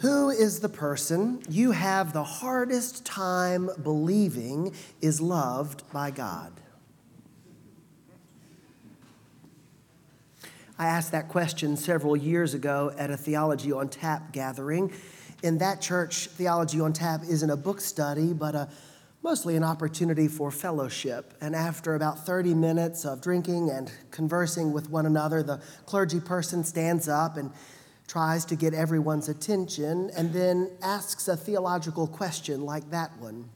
Who is the person you have the hardest time believing is loved by God? I asked that question several years ago at a Theology on Tap gathering. In that church, Theology on Tap isn't a book study, but a, mostly an opportunity for fellowship. And after about 30 minutes of drinking and conversing with one another, the clergy person stands up and tries to get everyone's attention and then asks a theological question like that one.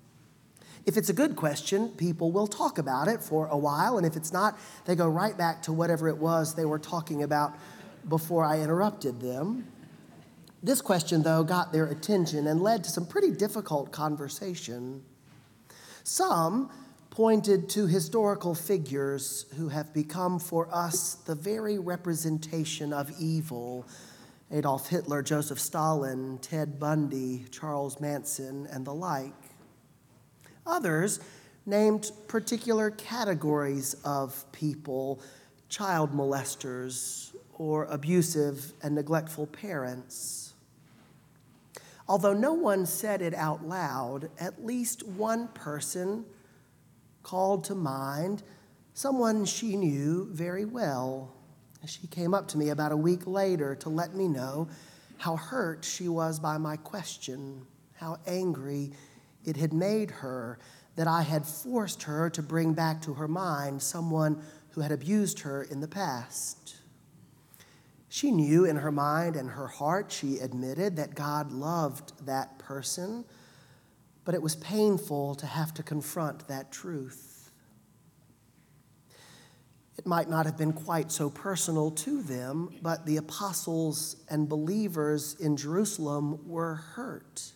If it's a good question, people will talk about it for a while, and if it's not, they go right back to whatever it was they were talking about before I interrupted them. This question, though, got their attention and led to some pretty difficult conversation. Some pointed to historical figures who have become for us the very representation of evil Adolf Hitler, Joseph Stalin, Ted Bundy, Charles Manson, and the like. Others named particular categories of people, child molesters, or abusive and neglectful parents. Although no one said it out loud, at least one person called to mind someone she knew very well. She came up to me about a week later to let me know how hurt she was by my question, how angry it had made her that I had forced her to bring back to her mind someone who had abused her in the past. She knew in her mind and her heart, she admitted, that God loved that person, but it was painful to have to confront that truth. It might not have been quite so personal to them, but the apostles and believers in Jerusalem were hurt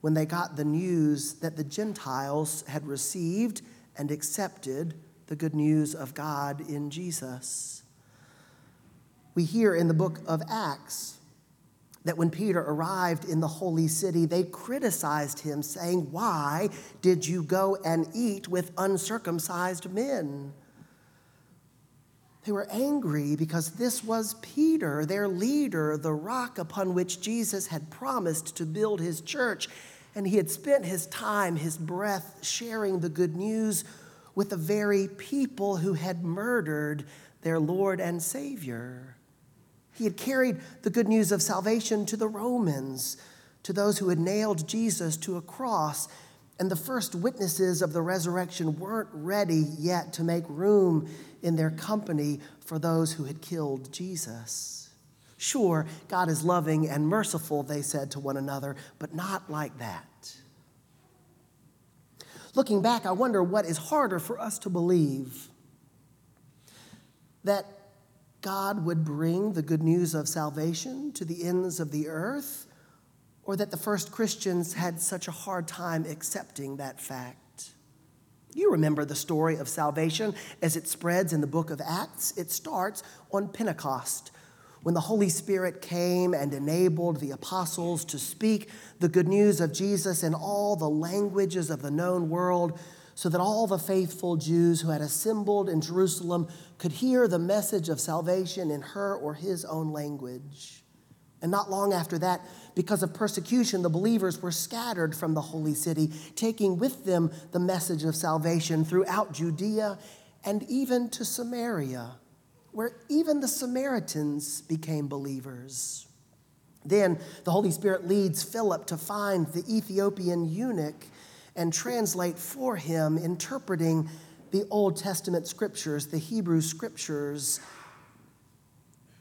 when they got the news that the Gentiles had received and accepted the good news of God in Jesus. We hear in the book of Acts that when Peter arrived in the holy city, they criticized him, saying, Why did you go and eat with uncircumcised men? They were angry because this was Peter, their leader, the rock upon which Jesus had promised to build his church. And he had spent his time, his breath, sharing the good news with the very people who had murdered their Lord and Savior. He had carried the good news of salvation to the Romans, to those who had nailed Jesus to a cross. And the first witnesses of the resurrection weren't ready yet to make room in their company for those who had killed Jesus. Sure, God is loving and merciful, they said to one another, but not like that. Looking back, I wonder what is harder for us to believe that God would bring the good news of salvation to the ends of the earth, or that the first Christians had such a hard time accepting that fact. You remember the story of salvation as it spreads in the book of Acts. It starts on Pentecost when the Holy Spirit came and enabled the apostles to speak the good news of Jesus in all the languages of the known world, so that all the faithful Jews who had assembled in Jerusalem could hear the message of salvation in her or his own language. And not long after that, because of persecution, the believers were scattered from the holy city, taking with them the message of salvation throughout Judea and even to Samaria where even the Samaritans became believers. Then the Holy Spirit leads Philip to find the Ethiopian eunuch and translate for him, interpreting the Old Testament scriptures, the Hebrew scriptures.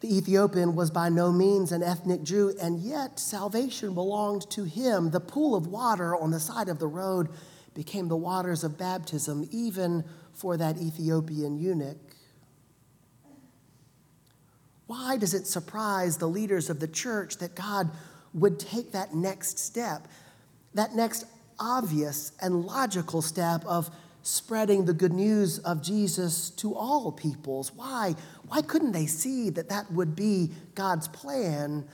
The Ethiopian was by no means an ethnic Jew, and yet salvation belonged to him. The pool of water on the side of the road became the waters of baptism, even for that Ethiopian eunuch. Why does it surprise the leaders of the church that God would take that next step, that next obvious and logical step of spreading the good news of Jesus to all peoples? Why? Why couldn't they see that that would be God's plan?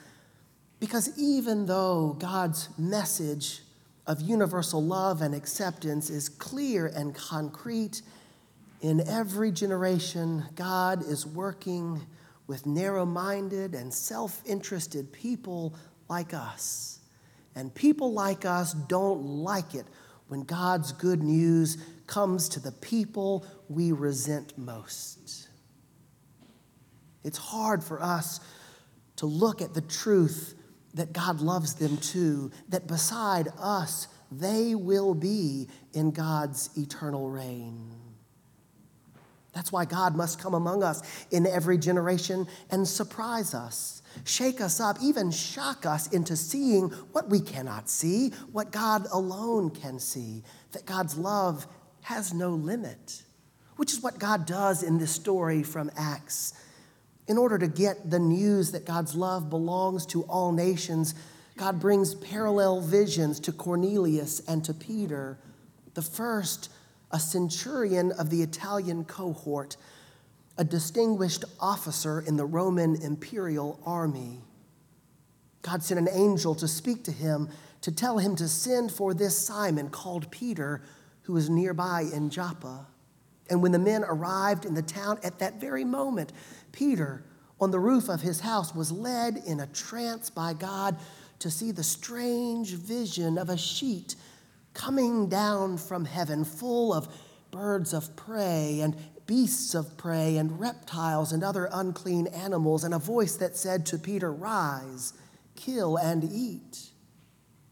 Because even though God's message of universal love and acceptance is clear and concrete, in every generation, God is working with narrow minded and self interested people like us. And people like us don't like it when God's good news comes to the people we resent most. It's hard for us to look at the truth that God loves them too, that beside us, they will be in God's eternal reign. That's why God must come among us in every generation and surprise us, shake us up, even shock us into seeing what we cannot see, what God alone can see, that God's love has no limit, which is what God does in this story from Acts. In order to get the news that God's love belongs to all nations, God brings parallel visions to Cornelius and to Peter. The first, a centurion of the Italian cohort, a distinguished officer in the Roman imperial army. God sent an angel to speak to him to tell him to send for this Simon called Peter, who was nearby in Joppa. And when the men arrived in the town at that very moment, Peter, on the roof of his house, was led in a trance by God to see the strange vision of a sheet coming down from heaven, full of birds of prey and beasts of prey and reptiles and other unclean animals, and a voice that said to Peter, Rise, kill and eat.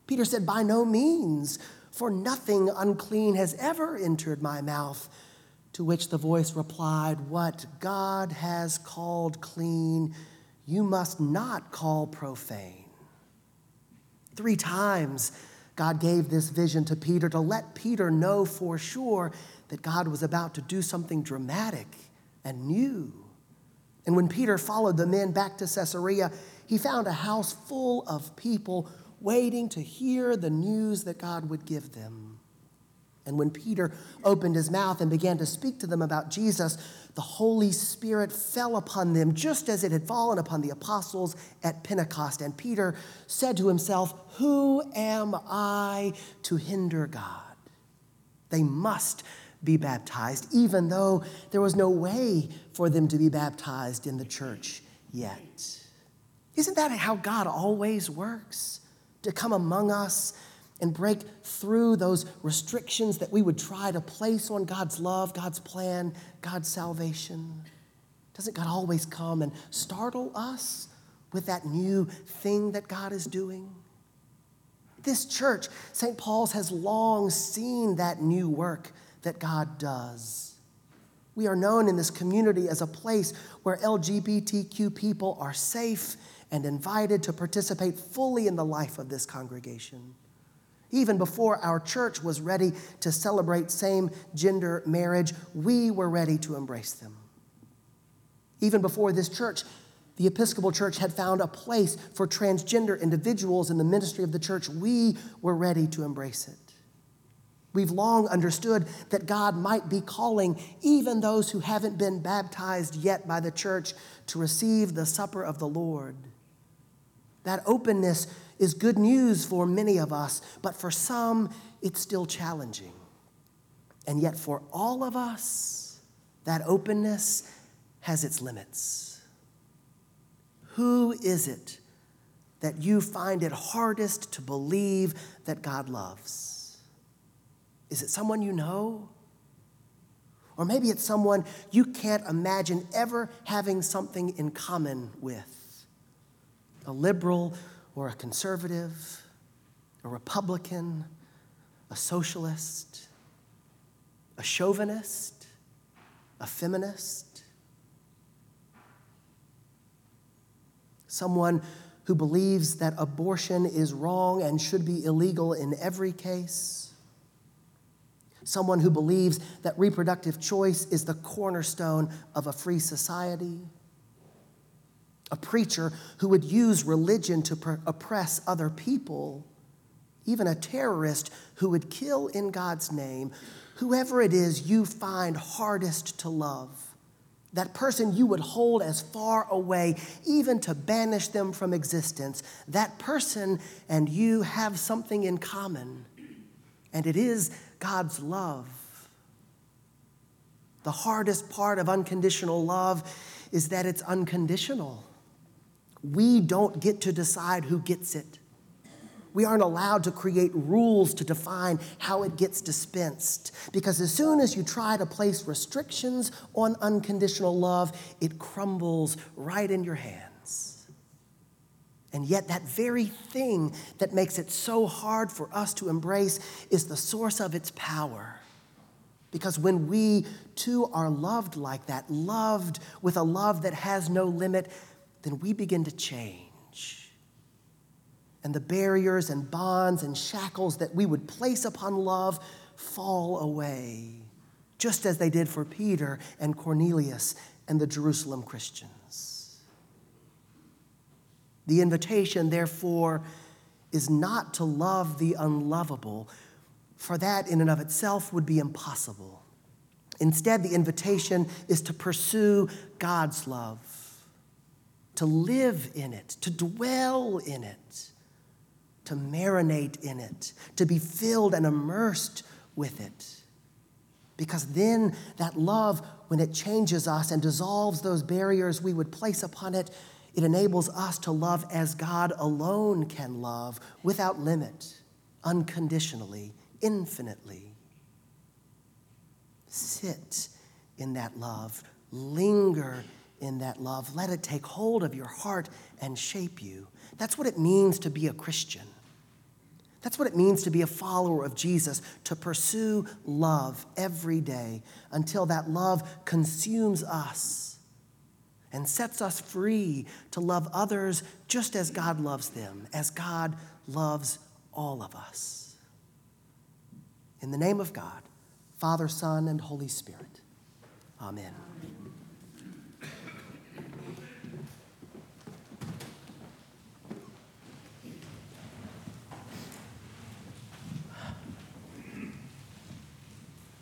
Peter said, By no means, for nothing unclean has ever entered my mouth. To which the voice replied, What God has called clean, you must not call profane. Three times, God gave this vision to Peter to let Peter know for sure that God was about to do something dramatic and new. And when Peter followed the men back to Caesarea, he found a house full of people waiting to hear the news that God would give them. And when Peter opened his mouth and began to speak to them about Jesus, the Holy Spirit fell upon them just as it had fallen upon the apostles at Pentecost. And Peter said to himself, Who am I to hinder God? They must be baptized, even though there was no way for them to be baptized in the church yet. Isn't that how God always works? To come among us and break through those restrictions that we would try to place on God's love, God's plan, God's salvation? Doesn't God always come and startle us with that new thing that God is doing? This church, St. Paul's, has long seen that new work that God does. We are known in this community as a place where LGBTQ people are safe and invited to participate fully in the life of this congregation. Even before our church was ready to celebrate same gender marriage, we were ready to embrace them. Even before this church, the Episcopal Church had found a place for transgender individuals in the ministry of the church. We were ready to embrace it. We've long understood that God might be calling even those who haven't been baptized yet by the church to receive the supper of the Lord. That openness is good news for many of us, but for some, it's still challenging. And yet, for all of us, that openness has its limits. Who is it that you find it hardest to believe that God loves? Is it someone you know? Or maybe it's someone you can't imagine ever having something in common with a liberal or a conservative, a Republican, a socialist, a chauvinist, a feminist, someone who believes that abortion is wrong and should be illegal in every case, someone who believes that reproductive choice is the cornerstone of a free society a preacher who would use religion to oppress other people, even a terrorist who would kill in God's name, whoever it is you find hardest to love, that person you would hold as far away, even to banish them from existence, that person and you have something in common, and it is God's love. The hardest part of unconditional love is that it's unconditional. We don't get to decide who gets it. We aren't allowed to create rules to define how it gets dispensed. Because as soon as you try to place restrictions on unconditional love, it crumbles right in your hands. And yet, that very thing that makes it so hard for us to embrace is the source of its power. Because when we too are loved like that, loved with a love that has no limit, then we begin to change. And the barriers and bonds and shackles that we would place upon love fall away, just as they did for Peter and Cornelius and the Jerusalem Christians. The invitation, therefore, is not to love the unlovable for that in and of itself would be impossible. Instead, the invitation is to pursue God's love, to live in it, to dwell in it, to marinate in it, to be filled and immersed with it. Because then that love, when it changes us and dissolves those barriers we would place upon it, it enables us to love as God alone can love, without limit, unconditionally, infinitely. Sit in that love, linger in that love. Let it take hold of your heart and shape you. That's what it means to be a Christian. That's what it means to be a follower of Jesus, to pursue love every day until that love consumes us and sets us free to love others just as God loves them, as God loves all of us. In the name of God, Father, Son, and Holy Spirit. Amen.